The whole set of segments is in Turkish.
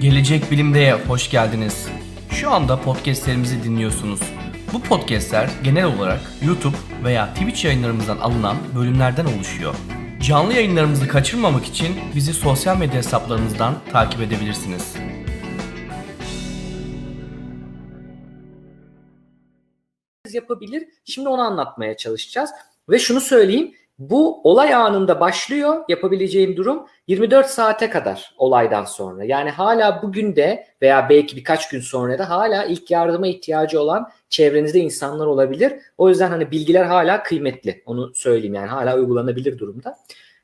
Gelecek Bilim'de hoş geldiniz. Şu anda podcastlerimizi dinliyorsunuz. Bu podcastler genel olarak YouTube veya Twitch yayınlarımızdan alınan bölümlerden oluşuyor. Canlı yayınlarımızı kaçırmamak için bizi sosyal medya hesaplarımızdan takip edebilirsiniz. yapabilir. Şimdi onu anlatmaya çalışacağız. Ve şunu söyleyeyim. Bu olay anında başlıyor yapabileceğim durum 24 saate kadar olaydan sonra. Yani hala bugün de veya belki birkaç gün sonra da hala ilk yardıma ihtiyacı olan çevrenizde insanlar olabilir. O yüzden hani bilgiler hala kıymetli. Onu söyleyeyim yani hala uygulanabilir durumda.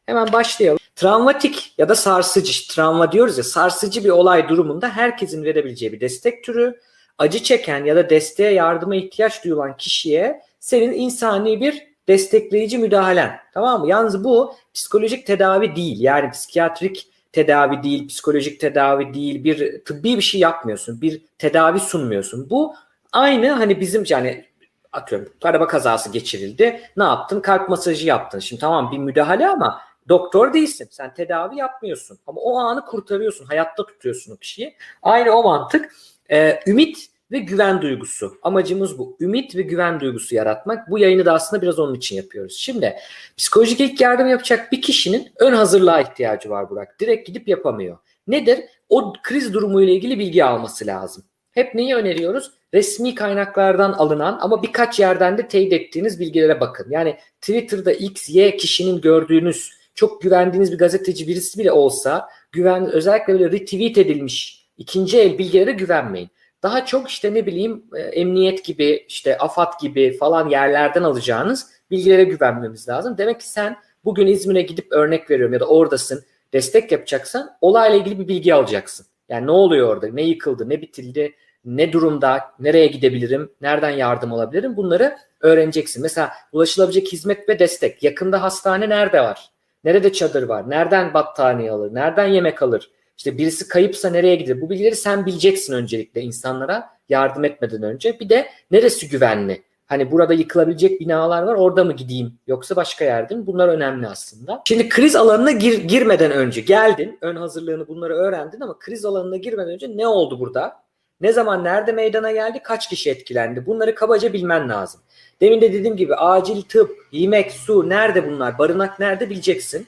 Hemen başlayalım. Travmatik ya da sarsıcı, travma diyoruz ya sarsıcı bir olay durumunda herkesin verebileceği bir destek türü. Acı çeken ya da desteğe yardıma ihtiyaç duyulan kişiye senin insani bir destekleyici müdahalen. Tamam mı? Yalnız bu psikolojik tedavi değil. Yani psikiyatrik tedavi değil, psikolojik tedavi değil, bir tıbbi bir şey yapmıyorsun. Bir tedavi sunmuyorsun. Bu aynı hani bizim yani atıyorum araba kazası geçirildi. Ne yaptın? Kalp masajı yaptın. Şimdi tamam bir müdahale ama doktor değilsin. Sen tedavi yapmıyorsun. Ama o anı kurtarıyorsun. Hayatta tutuyorsun o kişiyi. Aynı o mantık. Ee, ümit ve güven duygusu. Amacımız bu. Ümit ve güven duygusu yaratmak. Bu yayını da aslında biraz onun için yapıyoruz. Şimdi psikolojik ilk yardım yapacak bir kişinin ön hazırlığa ihtiyacı var Burak. Direkt gidip yapamıyor. Nedir? O kriz durumuyla ilgili bilgi alması lazım. Hep neyi öneriyoruz? Resmi kaynaklardan alınan ama birkaç yerden de teyit ettiğiniz bilgilere bakın. Yani Twitter'da X, Y kişinin gördüğünüz çok güvendiğiniz bir gazeteci birisi bile olsa güven özellikle böyle retweet edilmiş ikinci el bilgilere güvenmeyin. Daha çok işte ne bileyim emniyet gibi işte AFAD gibi falan yerlerden alacağınız bilgilere güvenmemiz lazım. Demek ki sen bugün İzmir'e gidip örnek veriyorum ya da oradasın destek yapacaksan olayla ilgili bir bilgi alacaksın. Yani ne oluyor orada, ne yıkıldı, ne bitildi, ne durumda, nereye gidebilirim, nereden yardım alabilirim bunları öğreneceksin. Mesela ulaşılabilecek hizmet ve destek. Yakında hastane nerede var? Nerede çadır var? Nereden battaniye alır? Nereden yemek alır? İşte birisi kayıpsa nereye gider? Bu bilgileri sen bileceksin öncelikle insanlara yardım etmeden önce. Bir de neresi güvenli? Hani burada yıkılabilecek binalar var orada mı gideyim yoksa başka yerde mi? Bunlar önemli aslında. Şimdi kriz alanına gir, girmeden önce geldin. Ön hazırlığını bunları öğrendin ama kriz alanına girmeden önce ne oldu burada? Ne zaman nerede meydana geldi? Kaç kişi etkilendi? Bunları kabaca bilmen lazım. Demin de dediğim gibi acil tıp, yemek, su nerede bunlar? Barınak nerede bileceksin.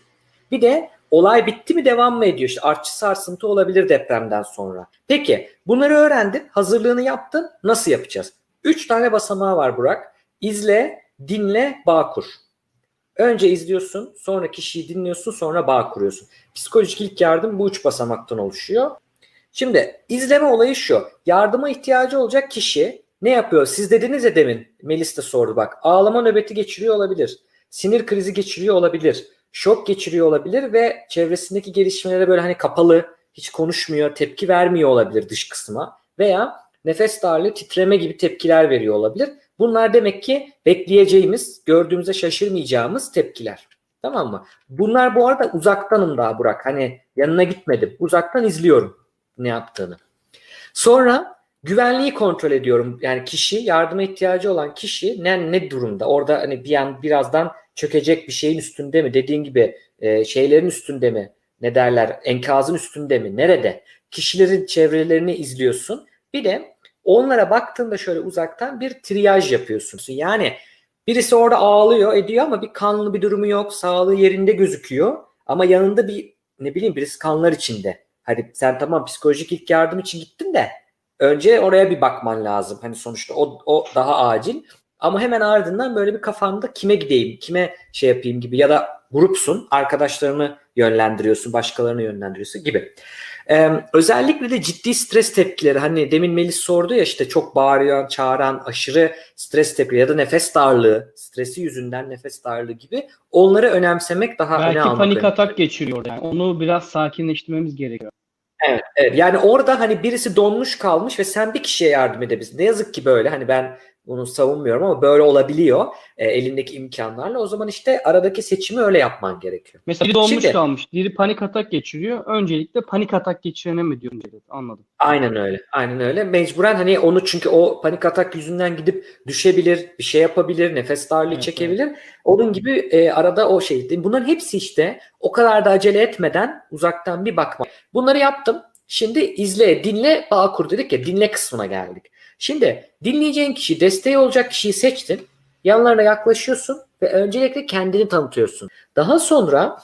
Bir de olay bitti mi devam mı ediyor? İşte artçı sarsıntı olabilir depremden sonra. Peki bunları öğrendin, hazırlığını yaptın. Nasıl yapacağız? Üç tane basamağı var Burak. İzle, dinle, bağ kur. Önce izliyorsun, sonra kişiyi dinliyorsun, sonra bağ kuruyorsun. Psikolojik ilk yardım bu üç basamaktan oluşuyor. Şimdi izleme olayı şu. Yardıma ihtiyacı olacak kişi ne yapıyor? Siz dediniz ya demin, Melis de sordu bak. Ağlama nöbeti geçiriyor olabilir. Sinir krizi geçiriyor olabilir. Şok geçiriyor olabilir ve çevresindeki gelişmelere böyle hani kapalı, hiç konuşmuyor, tepki vermiyor olabilir dış kısma. Veya nefes darlığı, titreme gibi tepkiler veriyor olabilir. Bunlar demek ki bekleyeceğimiz, gördüğümüzde şaşırmayacağımız tepkiler. Tamam mı? Bunlar bu arada uzaktanım daha Burak. Hani yanına gitmedim. Uzaktan izliyorum ne yaptığını. Sonra güvenliği kontrol ediyorum. Yani kişi, yardıma ihtiyacı olan kişi ne, ne durumda? Orada hani bir an birazdan çökecek bir şeyin üstünde mi? Dediğin gibi e, şeylerin üstünde mi? Ne derler? Enkazın üstünde mi? Nerede? Kişilerin çevrelerini izliyorsun. Bir de onlara baktığında şöyle uzaktan bir triyaj yapıyorsun. Yani birisi orada ağlıyor ediyor ama bir kanlı bir durumu yok. Sağlığı yerinde gözüküyor. Ama yanında bir ne bileyim birisi kanlar içinde. Hadi sen tamam psikolojik ilk yardım için gittin de önce oraya bir bakman lazım. Hani sonuçta o, o daha acil. Ama hemen ardından böyle bir kafanda kime gideyim, kime şey yapayım gibi ya da grupsun, arkadaşlarını yönlendiriyorsun, başkalarını yönlendiriyorsun gibi. Ee, özellikle de ciddi stres tepkileri hani demin Melis sordu ya işte çok bağıran, çağıran, aşırı stres tepkileri ya da nefes darlığı, stresi yüzünden nefes darlığı gibi onları önemsemek daha Belki öne almak. panik önemli. atak geçiriyor. Yani onu biraz sakinleştirmemiz gerekiyor. Evet, evet. Yani orada hani birisi donmuş kalmış ve sen bir kişiye yardım edebilirsin. Ne yazık ki böyle hani ben bunu savunmuyorum ama böyle olabiliyor e, elindeki imkanlarla. O zaman işte aradaki seçimi öyle yapman gerekiyor. Mesela biri donmuş Şimdi- kalmış, biri panik atak geçiriyor. Öncelikle panik atak geçirene mi diyorum? Anladım. Aynen öyle. Aynen öyle. Mecburen hani onu çünkü o panik atak yüzünden gidip düşebilir, bir şey yapabilir, nefes darlığı Evet, çekebilir. Onun gibi e, arada o şey. Bunların hepsi işte o kadar da acele etmeden uzaktan bir bakma. Bunları yaptım. Şimdi izle, dinle, bağ kur dedik ya dinle kısmına geldik. Şimdi dinleyeceğin kişi, desteği olacak kişiyi seçtin. Yanlarına yaklaşıyorsun ve öncelikle kendini tanıtıyorsun. Daha sonra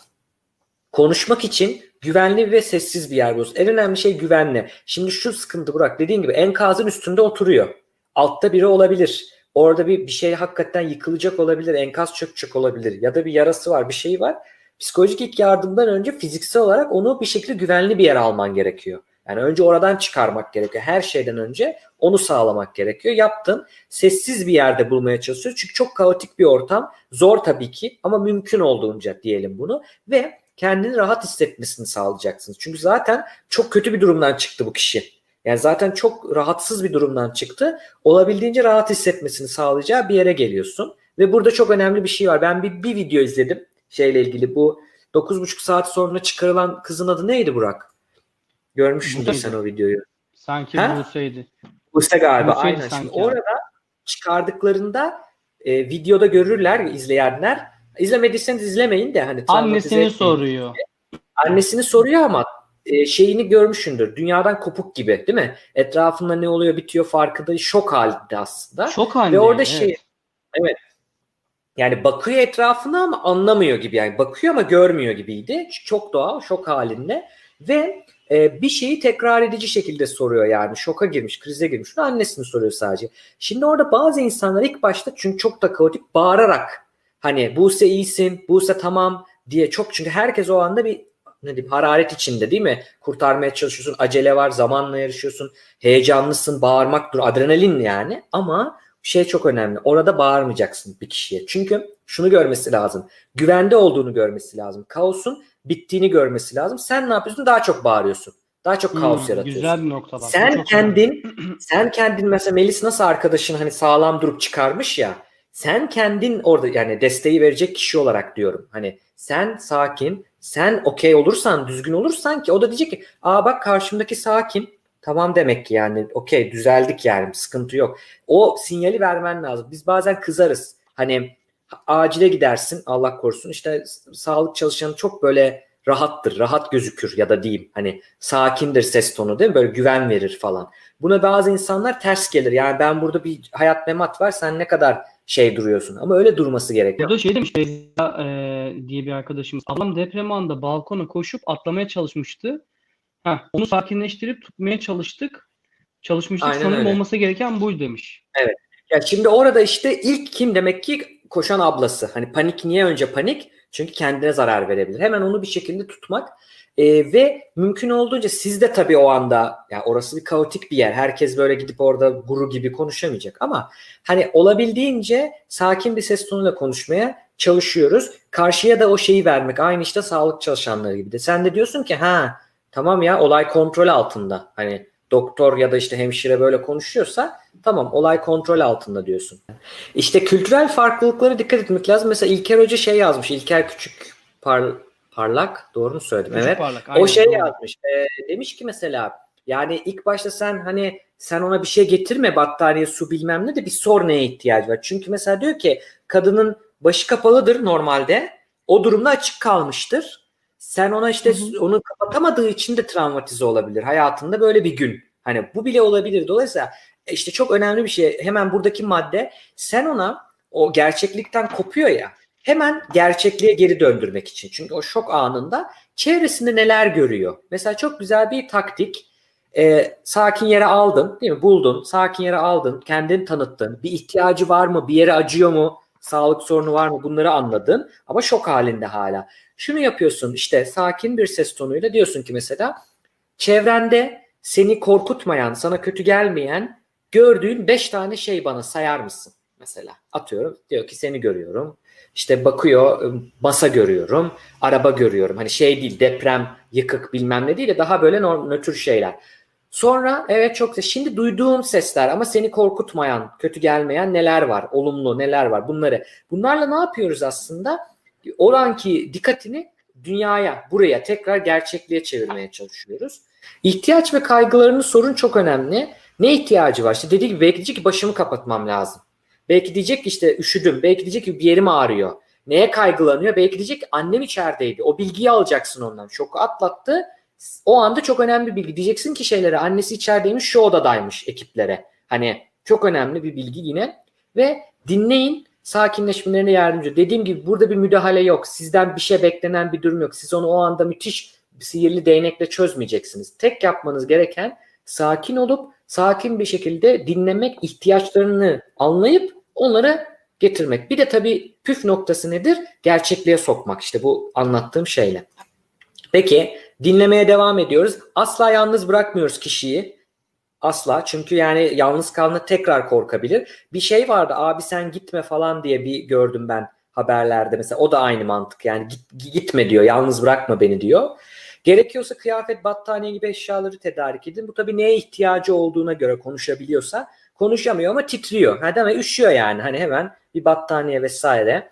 konuşmak için güvenli ve sessiz bir yer buluyorsun. En önemli şey güvenli. Şimdi şu sıkıntı Burak dediğin gibi enkazın üstünde oturuyor. Altta biri olabilir. Orada bir, bir şey hakikaten yıkılacak olabilir. Enkaz çökecek olabilir. Ya da bir yarası var bir şey var. Psikolojik ilk yardımdan önce fiziksel olarak onu bir şekilde güvenli bir yere alman gerekiyor. Yani önce oradan çıkarmak gerekiyor. Her şeyden önce onu sağlamak gerekiyor. Yaptın. Sessiz bir yerde bulmaya çalışıyorsun. Çünkü çok kaotik bir ortam. Zor tabii ki ama mümkün olduğunca diyelim bunu. Ve kendini rahat hissetmesini sağlayacaksınız. Çünkü zaten çok kötü bir durumdan çıktı bu kişi. Yani zaten çok rahatsız bir durumdan çıktı. Olabildiğince rahat hissetmesini sağlayacağı bir yere geliyorsun. Ve burada çok önemli bir şey var. Ben bir, bir video izledim şeyle ilgili. Bu 9,5 saat sonra çıkarılan kızın adı neydi Burak? Görmüşsündür sen o videoyu. Sanki Ha? Buse'ydi. Buse galiba Buse'ydi aynen. Şimdi abi. orada çıkardıklarında e, videoda görürler izleyenler. İzlemediyseniz izlemeyin de hani Annesini soruyor. Annesini soruyor ama e, şeyini görmüşsündür. Dünyadan kopuk gibi değil mi? Etrafında ne oluyor bitiyor farkında şok halinde aslında. Çok anne. Ve orada evet. şey yani bakıyor etrafına ama anlamıyor gibi yani bakıyor ama görmüyor gibiydi. Çok doğal şok halinde ve e, bir şeyi tekrar edici şekilde soruyor yani şoka girmiş krize girmiş annesini soruyor sadece. Şimdi orada bazı insanlar ilk başta çünkü çok da kaotik bağırarak hani Buse iyisin Buse tamam diye çok çünkü herkes o anda bir ne diyeyim hararet içinde değil mi? Kurtarmaya çalışıyorsun, acele var, zamanla yarışıyorsun, heyecanlısın, bağırmak dur, adrenalin yani ama şey çok önemli. Orada bağırmayacaksın bir kişiye. Çünkü şunu görmesi lazım. Güvende olduğunu görmesi lazım. Kaosun bittiğini görmesi lazım. Sen ne yapıyorsun? Daha çok bağırıyorsun. Daha çok kaos Hmm, yaratıyorsun. Güzel bir nokta bak. Sen çok kendin sen kendin mesela Melis nasıl arkadaşın hani sağlam durup çıkarmış ya sen kendin orada yani desteği verecek kişi olarak diyorum. Hani sen sakin, sen okey olursan, düzgün olursan ki o da diyecek ki aa bak karşımdaki sakin. Tamam demek ki yani okey düzeldik yani sıkıntı yok. O sinyali vermen lazım. Biz bazen kızarız. Hani acile gidersin Allah korusun işte sağlık çalışanı çok böyle rahattır, rahat gözükür ya da diyeyim hani sakindir ses tonu değil mi? Böyle güven verir falan. Buna bazı insanlar ters gelir. Yani ben burada bir hayat memat var sen ne kadar şey duruyorsun. Ama öyle durması gerekiyor. Burada şey demiş Beyza e, diye bir arkadaşımız. Ablam deprem anında balkona koşup atlamaya çalışmıştı. Heh, onu sakinleştirip tutmaya çalıştık. Çalışmıştık Aynen sanırım öyle. olması gereken buydu demiş. Ya şimdi orada işte ilk kim demek ki koşan ablası. Hani panik niye önce panik? Çünkü kendine zarar verebilir. Hemen onu bir şekilde tutmak Ee, ve mümkün olduğunca siz de tabii o anda ya orası bir kaotik bir yer. Herkes böyle gidip orada guru gibi konuşamayacak ama hani olabildiğince sakin bir ses tonuyla konuşmaya çalışıyoruz. Karşıya da o şeyi vermek. Aynı işte sağlık çalışanları gibi de. Sen de diyorsun ki ha tamam ya olay kontrol altında. Hani doktor ya da işte hemşire böyle konuşuyorsa tamam olay kontrol altında diyorsun. İşte kültürel farklılıklara dikkat etmek lazım. Mesela İlker Hoca şey yazmış. İlker Küçük Par- Parlak doğru mu söyledim? Küçük evet. parlak, O aynen, şey doğru. yazmış. e, demiş ki mesela yani ilk başta sen hani sen ona bir şey getirme battaniye su bilmem ne de bir sor neye ihtiyacı var. Çünkü mesela diyor ki kadının başı kapalıdır normalde. O durumda açık kalmıştır. Sen ona işte Hı onu kapatamadığı için de travmatize olabilir. Hayatında böyle bir gün. Hani bu bile olabilir. Dolayısıyla e, işte çok önemli bir şey. Hemen buradaki madde sen ona o gerçeklikten kopuyor ya. Hemen gerçekliğe geri döndürmek için. Çünkü o şok anında çevresinde neler görüyor. Mesela çok güzel bir taktik. Ee, sakin yere aldın değil mi? Buldun. Sakin yere aldın. Kendini tanıttın. Bir ihtiyacı var mı? Bir yere acıyor mu? Sağlık sorunu var mı? Bunları anladın. Ama şok halinde hala. Şunu yapıyorsun işte sakin bir ses tonuyla diyorsun ki mesela çevrende seni korkutmayan, sana kötü gelmeyen gördüğün 5 tane şey bana sayar mısın? Mesela atıyorum diyor ki seni görüyorum. İşte bakıyor masa görüyorum, araba görüyorum. Hani şey değil deprem, yıkık bilmem ne değil de daha böyle nötr şeyler. Sonra evet çok güzel. Şimdi duyduğum sesler ama seni korkutmayan, kötü gelmeyen neler var? Olumlu neler var? Bunları. Bunlarla ne yapıyoruz aslında? Oranki dikkatini dünyaya, buraya tekrar gerçekliğe çevirmeye çalışıyoruz. İhtiyaç ve kaygılarını sorun çok önemli. Ne ihtiyacı var? İşte dediği gibi belki diyecek ki başımı kapatmam lazım. Belki diyecek ki işte üşüdüm. Belki diyecek ki bir yerim ağrıyor. Neye kaygılanıyor? Belki diyecek ki annem içerideydi. O bilgiyi alacaksın ondan. Şoku atlattı. O anda çok önemli bir bilgi. Diyeceksin ki şeylere annesi içerideymiş şu odadaymış ekiplere. Hani çok önemli bir bilgi yine. Ve dinleyin sakinleşmelerine yardımcı. Dediğim gibi burada bir müdahale yok. Sizden bir şey beklenen bir durum yok. Siz onu o anda müthiş sihirli değnekle çözmeyeceksiniz. Tek yapmanız gereken sakin olup sakin bir şekilde dinlemek, ihtiyaçlarını anlayıp onları getirmek. Bir de tabii püf noktası nedir? Gerçekliğe sokmak işte bu anlattığım şeyle. Peki dinlemeye devam ediyoruz. Asla yalnız bırakmıyoruz kişiyi. Asla çünkü yani yalnız kalma tekrar korkabilir. Bir şey vardı abi sen gitme falan diye bir gördüm ben haberlerde mesela o da aynı mantık yani git, gitme diyor yalnız bırakma beni diyor. Gerekiyorsa kıyafet, battaniye gibi eşyaları tedarik edin. Bu tabii neye ihtiyacı olduğuna göre konuşabiliyorsa konuşamıyor ama titriyor. Ha değil Üşüyor yani. Hani hemen bir battaniye vesaire.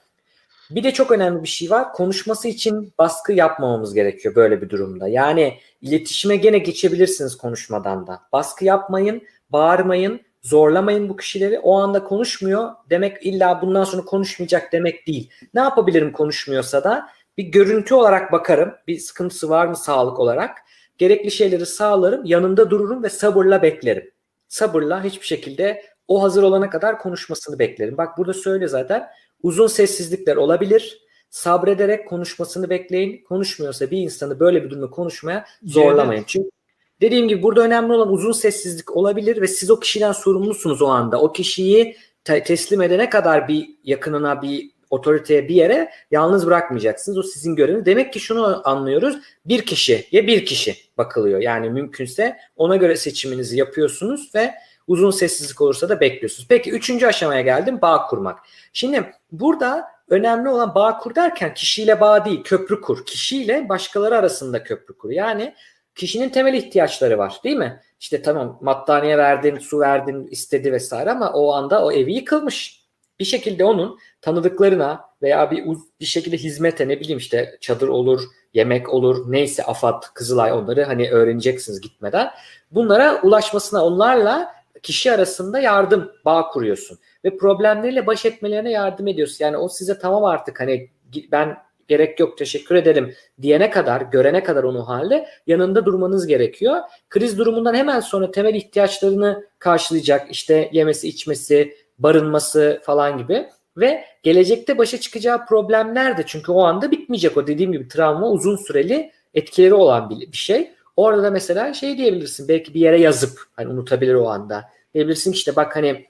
Bir de çok önemli bir şey var. Konuşması için baskı yapmamamız gerekiyor böyle bir durumda. Yani iletişime gene geçebilirsiniz konuşmadan da. Baskı yapmayın, bağırmayın, zorlamayın bu kişileri. O anda konuşmuyor demek illa bundan sonra konuşmayacak demek değil. Ne yapabilirim konuşmuyorsa da bir görüntü olarak bakarım. Bir sıkıntısı var mı sağlık olarak? Gerekli şeyleri sağlarım, yanında dururum ve sabırla beklerim. Sabırla hiçbir şekilde o hazır olana kadar konuşmasını beklerim. Bak burada söyle zaten uzun sessizlikler olabilir. Sabrederek konuşmasını bekleyin. Konuşmuyorsa bir insanı böyle bir durumda konuşmaya zorlamayın. Çünkü dediğim gibi burada önemli olan uzun sessizlik olabilir ve siz o kişiden sorumlusunuz o anda. O kişiyi teslim edene kadar bir yakınına bir otoriteye bir yere yalnız bırakmayacaksınız. O sizin göreviniz. Demek ki şunu anlıyoruz. Bir kişi ya bir kişi bakılıyor. Yani mümkünse ona göre seçiminizi yapıyorsunuz ve uzun sessizlik olursa da bekliyorsunuz. Peki üçüncü aşamaya geldim. Bağ kurmak. Şimdi burada önemli olan bağ kur derken kişiyle bağ değil köprü kur. Kişiyle başkaları arasında köprü kur. Yani kişinin temel ihtiyaçları var değil mi? İşte tamam battaniye verdin, su verdin, istedi vesaire ama o anda o evi yıkılmış. Bir şekilde onun tanıdıklarına veya bir bir şekilde hizmete ne bileyim işte çadır olur, yemek olur, neyse AFAD, Kızılay onları hani öğreneceksiniz gitmeden. Bunlara ulaşmasına onlarla kişi arasında yardım bağ kuruyorsun ve problemleriyle baş etmelerine yardım ediyorsun. Yani o size tamam artık hani ben gerek yok teşekkür ederim diyene kadar, görene kadar onu halde yanında durmanız gerekiyor. Kriz durumundan hemen sonra temel ihtiyaçlarını karşılayacak işte yemesi, içmesi, barınması falan gibi ve gelecekte başa çıkacağı problemler de çünkü o anda bitmeyecek o dediğim gibi travma uzun süreli etkileri olan bir, bir şey. Orada da mesela şey diyebilirsin belki bir yere yazıp hani unutabilir o anda. Diyebilirsin işte bak hani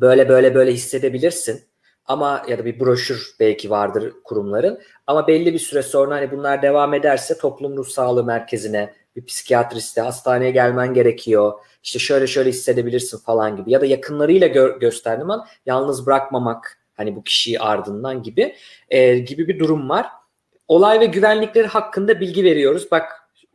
böyle böyle böyle hissedebilirsin ama ya da bir broşür belki vardır kurumların ama belli bir süre sonra hani bunlar devam ederse toplum ruh sağlığı merkezine bir psikiyatriste hastaneye gelmen gerekiyor. İşte şöyle şöyle hissedebilirsin falan gibi ya da yakınlarıyla gö- gösterdiğim an yalnız bırakmamak hani bu kişiyi ardından gibi e, gibi bir durum var. Olay ve güvenlikleri hakkında bilgi veriyoruz. Bak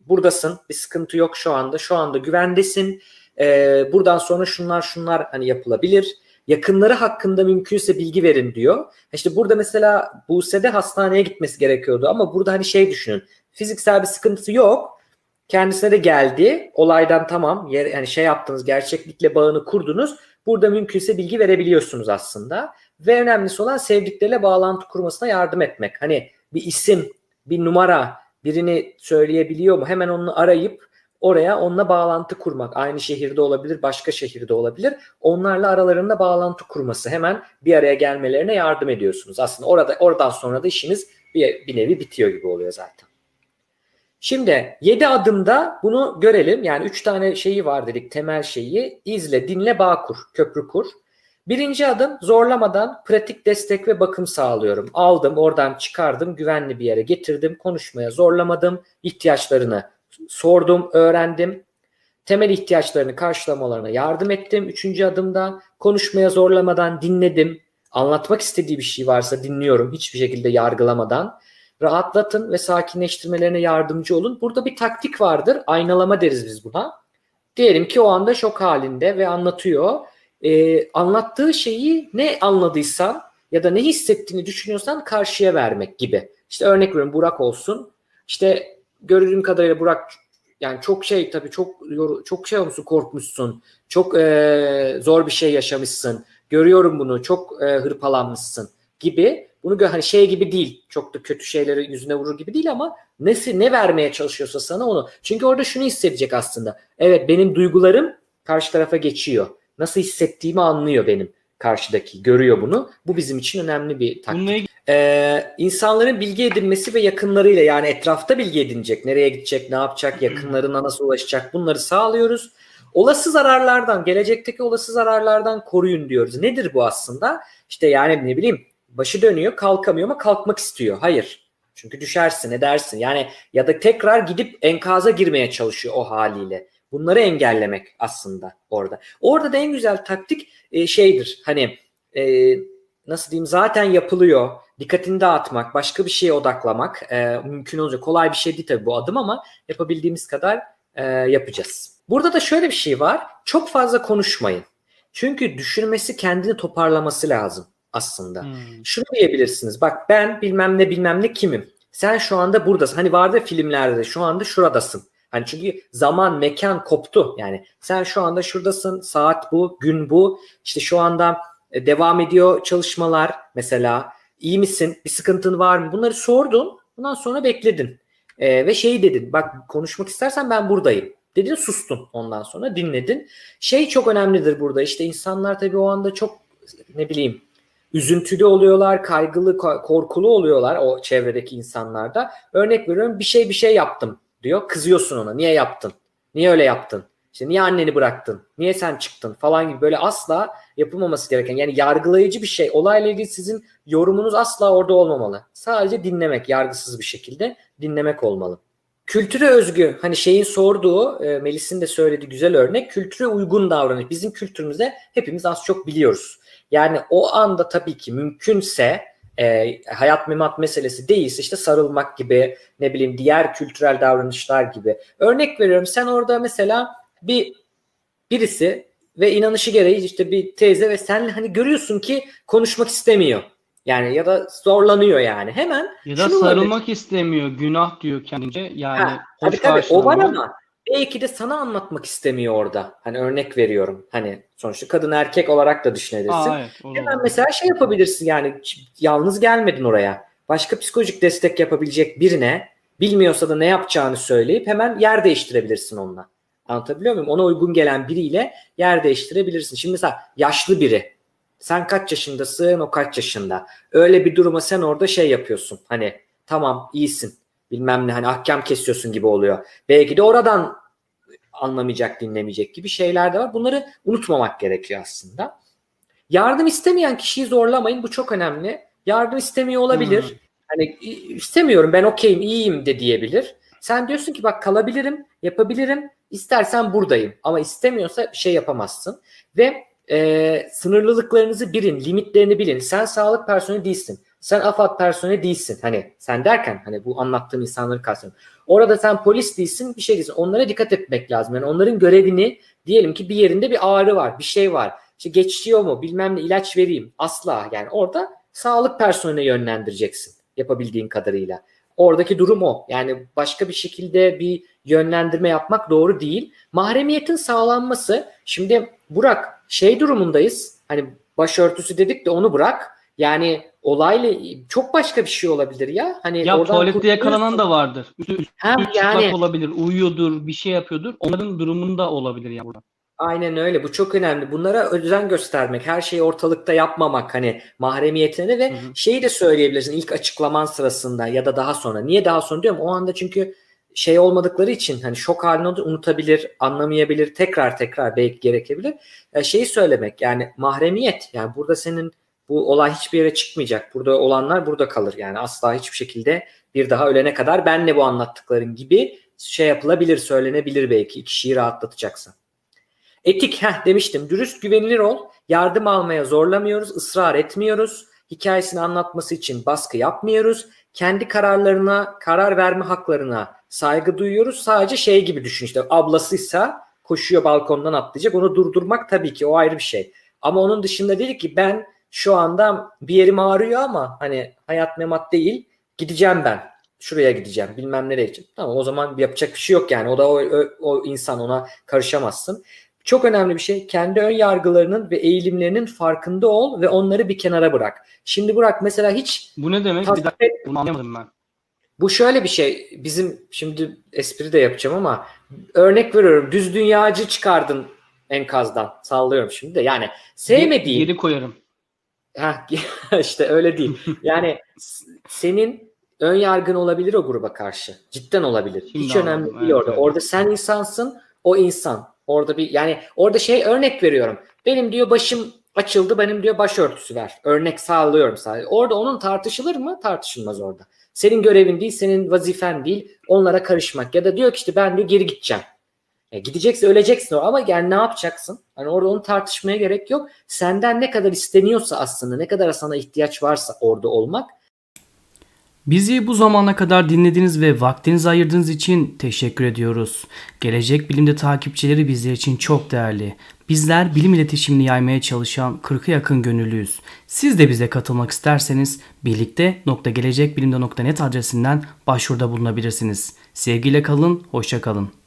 buradasın bir sıkıntı yok şu anda şu anda güvendesin. E, buradan sonra şunlar şunlar hani yapılabilir yakınları hakkında mümkünse bilgi verin diyor. İşte burada mesela Buse'de hastaneye gitmesi gerekiyordu ama burada hani şey düşünün. Fiziksel bir sıkıntısı yok. Kendisine de geldi. Olaydan tamam yani şey yaptınız gerçeklikle bağını kurdunuz. Burada mümkünse bilgi verebiliyorsunuz aslında. Ve önemlisi olan sevdikleriyle bağlantı kurmasına yardım etmek. Hani bir isim, bir numara birini söyleyebiliyor mu? Hemen onu arayıp oraya onunla bağlantı kurmak. Aynı şehirde olabilir, başka şehirde olabilir. Onlarla aralarında bağlantı kurması. Hemen bir araya gelmelerine yardım ediyorsunuz. Aslında orada oradan sonra da işiniz bir, bir nevi bitiyor gibi oluyor zaten. Şimdi 7 adımda bunu görelim. Yani 3 tane şeyi var dedik temel şeyi. İzle, dinle, bağ kur, köprü kur. Birinci adım zorlamadan pratik destek ve bakım sağlıyorum. Aldım, oradan çıkardım, güvenli bir yere getirdim, konuşmaya zorlamadım, ihtiyaçlarını sordum, öğrendim. Temel ihtiyaçlarını karşılamalarına yardım ettim. Üçüncü adımda konuşmaya zorlamadan dinledim. Anlatmak istediği bir şey varsa dinliyorum hiçbir şekilde yargılamadan. Rahatlatın ve sakinleştirmelerine yardımcı olun. Burada bir taktik vardır. Aynalama deriz biz buna. Diyelim ki o anda şok halinde ve anlatıyor. Ee, anlattığı şeyi ne anladıysan ya da ne hissettiğini düşünüyorsan karşıya vermek gibi. İşte örnek veriyorum Burak olsun. İşte gördüğüm kadarıyla Burak yani çok şey tabii çok çok şey olmuşsun korkmuşsun. Çok e, zor bir şey yaşamışsın. Görüyorum bunu. Çok e, hırpalanmışsın gibi Bunu gö- hani şey gibi değil. Çok da kötü şeyleri yüzüne vurur gibi değil ama nesi ne vermeye çalışıyorsa sana onu. Çünkü orada şunu hissedecek aslında. Evet benim duygularım karşı tarafa geçiyor. Nasıl hissettiğimi anlıyor benim karşıdaki. Görüyor bunu. Bu bizim için önemli bir taktik. Bununla ilgili Ee, insanların bilgi edinmesi ve yakınlarıyla yani etrafta bilgi edinecek, nereye gidecek, ne yapacak, yakınlarına nasıl ulaşacak bunları sağlıyoruz. Olası zararlardan, gelecekteki olası zararlardan koruyun diyoruz. Nedir bu aslında? İşte yani ne bileyim başı dönüyor, kalkamıyor ama kalkmak istiyor. Hayır. Çünkü düşersin, edersin. Yani ya da tekrar gidip enkaza girmeye çalışıyor o haliyle. Bunları engellemek aslında orada. Orada da en güzel taktik e, şeydir. Hani e, nasıl diyeyim zaten yapılıyor. Dikkatini dağıtmak, başka bir şeye odaklamak e, mümkün olacak. Kolay bir şey değil tabii bu adım ama yapabildiğimiz kadar e, yapacağız. Burada da şöyle bir şey var. Çok fazla konuşmayın. Çünkü düşünmesi kendini toparlaması lazım aslında. Hmm. Şunu diyebilirsiniz. Bak ben bilmem ne bilmem ne kimim. Sen şu anda buradasın. Hani vardı filmlerde de şu anda şuradasın. Hani çünkü zaman, mekan koptu. Yani sen şu anda şuradasın. Saat bu, gün bu. İşte şu anda e, devam ediyor çalışmalar mesela. İyi misin? Bir sıkıntın var mı? Bunları sordun. Bundan sonra bekledin. E, ve şey dedin. Bak konuşmak istersen ben buradayım. Dedin sustun ondan sonra dinledin. Şey çok önemlidir burada. İşte insanlar tabii o anda çok ne bileyim üzüntülü oluyorlar, kaygılı, ko- korkulu oluyorlar o çevredeki insanlarda. Örnek veriyorum bir şey bir şey yaptım diyor. Kızıyorsun ona. Niye yaptın? Niye öyle yaptın? İşte niye anneni bıraktın? Niye sen çıktın? Falan gibi böyle asla yapılmaması gereken yani yargılayıcı bir şey. Olayla ilgili sizin yorumunuz asla orada olmamalı. Sadece dinlemek, yargısız bir şekilde dinlemek olmalı. Kültüre özgü hani şeyin sorduğu e, Melis'in de söylediği güzel örnek kültüre uygun davranış. Bizim kültürümüzde hepimiz az çok biliyoruz. Yani o anda tabii ki mümkünse e, hayat memat meselesi değilse işte sarılmak gibi ne bileyim diğer kültürel davranışlar gibi. Örnek veriyorum sen orada mesela bir birisi ve inanışı gereği işte bir teyze ve sen hani görüyorsun ki konuşmak istemiyor. Yani ya da zorlanıyor yani. Hemen Ya da sarılmak istemiyor. Günah diyor kendince. Yani Ha, hoş Tabii tabii o var ama belki de sana anlatmak istemiyor orada. Hani örnek veriyorum. Hani sonuçta kadın erkek olarak da düşünebilirsin. Aa, evet, Hemen mesela şey yapabilirsin yani yalnız gelmedin oraya. Başka psikolojik destek yapabilecek birine bilmiyorsa da ne yapacağını söyleyip hemen yer değiştirebilirsin onunla. Anlatabiliyor muyum? Ona uygun gelen biriyle yer değiştirebilirsin. Şimdi mesela yaşlı biri. Sen kaç yaşındasın, o kaç yaşında. Öyle bir duruma sen orada şey yapıyorsun. Hani tamam iyisin bilmem ne hani ahkam kesiyorsun gibi oluyor. Belki de oradan anlamayacak, dinlemeyecek gibi şeyler de var. Bunları unutmamak gerekiyor aslında. Yardım istemeyen kişiyi zorlamayın. Bu çok önemli. Yardım istemiyor olabilir. Hmm. Hani "İ- istemiyorum ben okeyim, iyiyim de diyebilir. Sen diyorsun ki bak kalabilirim, yapabilirim. İstersen buradayım. Ama istemiyorsa bir şey yapamazsın. Ve e, sınırlılıklarınızı bilin, limitlerini bilin. Sen sağlık personeli değilsin. Sen AFAD personeli değilsin. Hani sen derken hani bu anlattığım insanları kastediyorum. Orada sen polis değilsin, bir şey değilsin. Onlara dikkat etmek lazım. Yani onların görevini diyelim ki bir yerinde bir ağrı var, bir şey var. İşte geçiyor mu, bilmem ne ilaç vereyim. Asla yani orada sağlık personeline yönlendireceksin yapabildiğin kadarıyla. Oradaki durum o. Yani başka bir şekilde bir yönlendirme yapmak doğru değil. Mahremiyetin sağlanması. Şimdi Burak şey durumundayız. Hani başörtüsü dedik de onu bırak. Yani olayla çok başka bir şey olabilir ya. Hani Ya oradan tuvalette yakalanan da vardır. Üstü, üstü Hem çıplak yani olabilir, uyuyordur, bir şey yapıyordur. Onların durumunda olabilir ya burada. Aynen öyle. Bu çok önemli. Bunlara özen göstermek, her şeyi ortalıkta yapmamak hani mahremiyetine ve Hı hı. şeyi de söyleyebilirsin ilk açıklaman sırasında ya da daha sonra. Niye daha sonra diyorum? O anda çünkü şey olmadıkları için hani şok halinde olur, unutabilir, anlamayabilir, tekrar tekrar belki gerekebilir. Ya şeyi söylemek yani mahremiyet yani burada senin bu olay hiçbir yere çıkmayacak. Burada olanlar burada kalır. Yani asla hiçbir şekilde bir daha ölene kadar benle bu anlattıkların gibi şey yapılabilir, söylenebilir belki kişiyi rahatlatacaksa. Etik heh demiştim. Dürüst güvenilir ol. Yardım almaya zorlamıyoruz, ısrar etmiyoruz. Hikayesini anlatması için baskı yapmıyoruz. Kendi kararlarına, karar verme haklarına saygı duyuyoruz. Sadece şey gibi düşün işte ablasıysa koşuyor balkondan atlayacak. Onu durdurmak tabii ki o ayrı bir şey. Ama onun dışında dedi ki ben şu anda bir yerim ağrıyor ama hani hayat memat değil gideceğim ben. Şuraya gideceğim bilmem nereye gideceğim. Tamam o zaman yapacak bir şey yok yani. O da o, o, o insan ona karışamazsın. Çok önemli bir şey. Kendi ön yargılarının ve eğilimlerinin farkında ol ve onları bir kenara bırak. Şimdi Burak mesela hiç Bu ne demek? Bir dakika bunu anlayamadım ben. bu şöyle bir şey. Bizim şimdi espri de yapacağım ama örnek veriyorum. Düz dünyacı çıkardın enkazdan. Sallıyorum şimdi de. Yani sevmediğin Geri koyarım. Ha işte öyle değil. Yani senin ön yargın olabilir o gruba karşı. Cidden olabilir. Şimdi Hiç anladım. önemli değil Evet, orada. evet. Orada sen insansın, o insan. Orada bir yani orada şey örnek veriyorum. Benim diyor başım açıldı, benim diyor başörtüsü ver. Örnek sağlıyorum sadece. Orada onun tartışılır mı? Tartışılmaz orada. Senin görevin değil, senin vazifen değil onlara karışmak. Ya da diyor ki işte ben diyor geri gideceğim. E, gidecekse öleceksin o ama yani ne yapacaksın? Hani orada onu tartışmaya gerek yok. Senden ne kadar isteniyorsa aslında ne kadar sana ihtiyaç varsa orada olmak Bizi bu zamana kadar dinlediğiniz ve vaktinizi ayırdığınız için teşekkür ediyoruz. Gelecek Bilim'de takipçileri bizler için çok değerli. Bizler bilim iletişimini yaymaya çalışan 40'a yakın gönüllüyüz. Siz de bize katılmak isterseniz birlikte.gelecekbilimde.net adresinden başvuruda bulunabilirsiniz. Sevgiyle kalın, hoşça kalın.